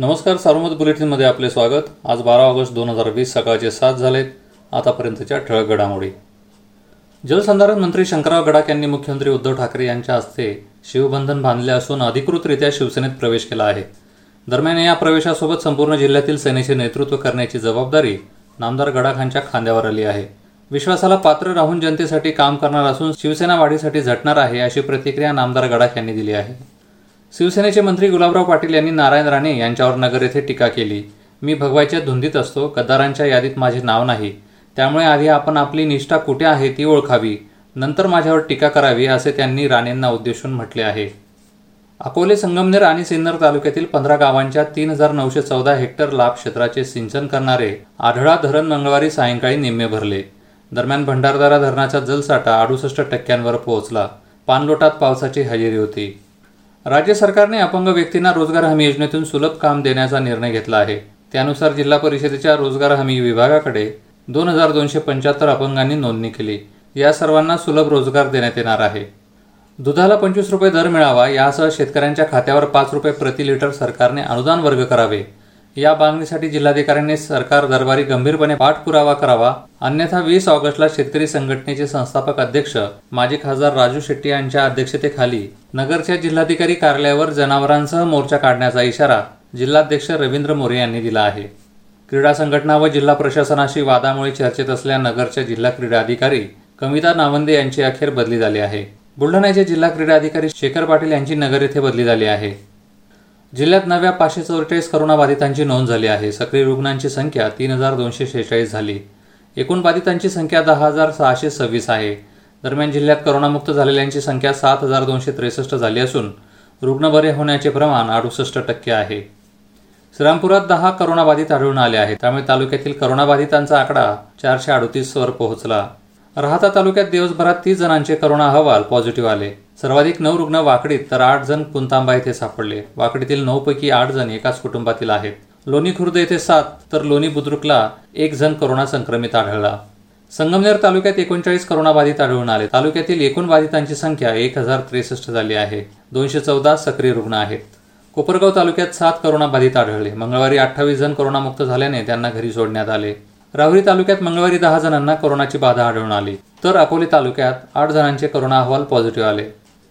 नमस्कार सार्वमत बुलेटिनमध्ये आपले स्वागत. आज बारा ऑगस्ट दोन हजार वीस सकाळचे सात झालेत. आतापर्यंतच्या ठळक घडामोडी. जलसंधारण मंत्री शंकरराव गडाख यांनी मुख्यमंत्री उद्धव ठाकरे यांच्या हस्ते शिवबंधन बांधले असून अधिकृतरित्या शिवसेनेत प्रवेश केला आहे. दरम्यान या प्रवेशासोबत संपूर्ण जिल्ह्यातील सेनेचे नेतृत्व करण्याची जबाबदारी नामदार गडाखांच्या खांद्यावर आली आहे. विश्वासाला पात्र राहून जनतेसाठी काम करणार असून शिवसेना वाढीसाठी झटणार आहे अशी प्रतिक्रिया नामदार गडाख यांनी दिली आहे. शिवसेनेचे मंत्री गुलाबराव पाटील यांनी नारायण राणे यांच्यावर नगर येथे टीका केली. मी भगवायच्या धुंदीत असतो गद्दारांच्या यादीत माझे नाव नाही. त्यामुळे आधी आपण आपली निष्ठा कुठे आहे ती ओळखावी. नंतर माझ्यावर टीका करावी असे त्यांनी राणेंना उद्देशून म्हटले आहे. अकोले संगमनेर आणि सिन्नर तालुक्यातील पंधरा गावांच्या तीन हजार नऊशे चौदा हेक्टर लाभ क्षेत्राचे सिंचन करणारे आढळा धरण मंगळवारी सायंकाळी निम्मे भरले. दरम्यान भंडारदारा धरणाचा जलसाठा अडुसष्ट टक्क्यांवर पोहोचला. पाणलोटात पावसाची हजेरी होती. राज्य सरकारने अपंग व्यक्तींना रोजगार हमी योजनेतून सुलभ काम देण्याचा निर्णय घेतला आहे. त्यानुसार जिल्हा परिषदेच्या रोजगार हमी विभागाकडे दोन हजार दोनशे पंच्याहत्तर अपंगांनी नोंदणी केली. या सर्वांना सुलभ रोजगार देण्यात येणार आहे. दुधाला पंचवीस रुपये दर मिळावा यासह शेतकऱ्यांच्या खात्यावर पाच रुपये प्रति लिटर सरकारने अनुदान वर्ग करावे. या मागणीसाठी जिल्हाधिकाऱ्यांनी सरकार दरबारी गंभीरपणे पाठपुरावा करावा. अन्यथा वीस ऑगस्टला शेतकरी संघटनेचे संस्थापक अध्यक्ष माजी खासदार राजू शेट्टी यांच्या अध्यक्षतेखाली नगरच्या जिल्हाधिकारी कार्यालयावर जनावरांसह मोर्चा काढण्याचा इशारा जिल्हाध्यक्ष रवींद्र मोरे यांनी दिला आहे. क्रीडा संघटना व जिल्हा प्रशासनाशी वादामुळे चर्चेत असल्या नगरच्या जिल्हा क्रीडा अधिकारी कविता नावंदे यांची अखेर बदली झाली आहे. बुलढाण्याचे जिल्हा क्रीडा अधिकारी शेखर पाटील यांची नगर येथे बदली झाली आहे. जिल्ह्यात नव्या पाचशे चौवेचाळीस करोनाबाधितांची नोंद झाली आहे. सक्रिय रुग्णांची संख्या तीन हजार दोनशे शेहेचाळीस झाली. एकूण बाधितांची संख्या दहा हजार सहाशे सव्वीस आहे. दरम्यान जिल्ह्यात करोनामुक्त झालेल्यांची संख्या सात हजार दोनशे त्रेसष्ट झाली असून रुग्ण बरे होण्याचे प्रमाण अडुसष्ट टक्के आहे. श्रीरामपुरात दहा करोनाबाधित आढळून आले आहेत. त्यामुळे तालुक्यातील करोनाबाधितांचा आकडा चारशे अडतीसवर पोहोचला. राहता तालुक्यात दिवसभरात तीस जणांचे करोना अहवाल पॉझिटिव्ह आले. सर्वाधिक नऊ रुग्ण वाकडीत तर आठ जण पुंतांबा येथे सापडले. वाकडीतील नऊ पैकी आठ जण एकाच कुटुंबातील आहेत. लोणी खुर्द येथे सात तर लोणी बुद्रुकला एक जण कोरोना संक्रमित आढळला. संगमनेर तालुक्यात एकोणचाळीस कोरोनाबाधित आढळून आले. तालुक्यातील एकूण बाधितांची संख्या एक हजार त्रेसष्ट झाली आहे. दोनशे चौदा सक्रिय रुग्ण आहेत. कोपरगाव तालुक्यात सात करोनाबाधित आढळले. मंगळवारी अठ्ठावीस जण कोरोनामुक्त झाल्याने त्यांना घरी सोडण्यात आले. राहुरी तालुक्यात मंगळवारी दहा जणांना कोरोनाची बाधा आढळून आली. तर अकोले तालुक्यात आठ जणांचे कोरोना अहवाल पॉझिटिव्ह आले.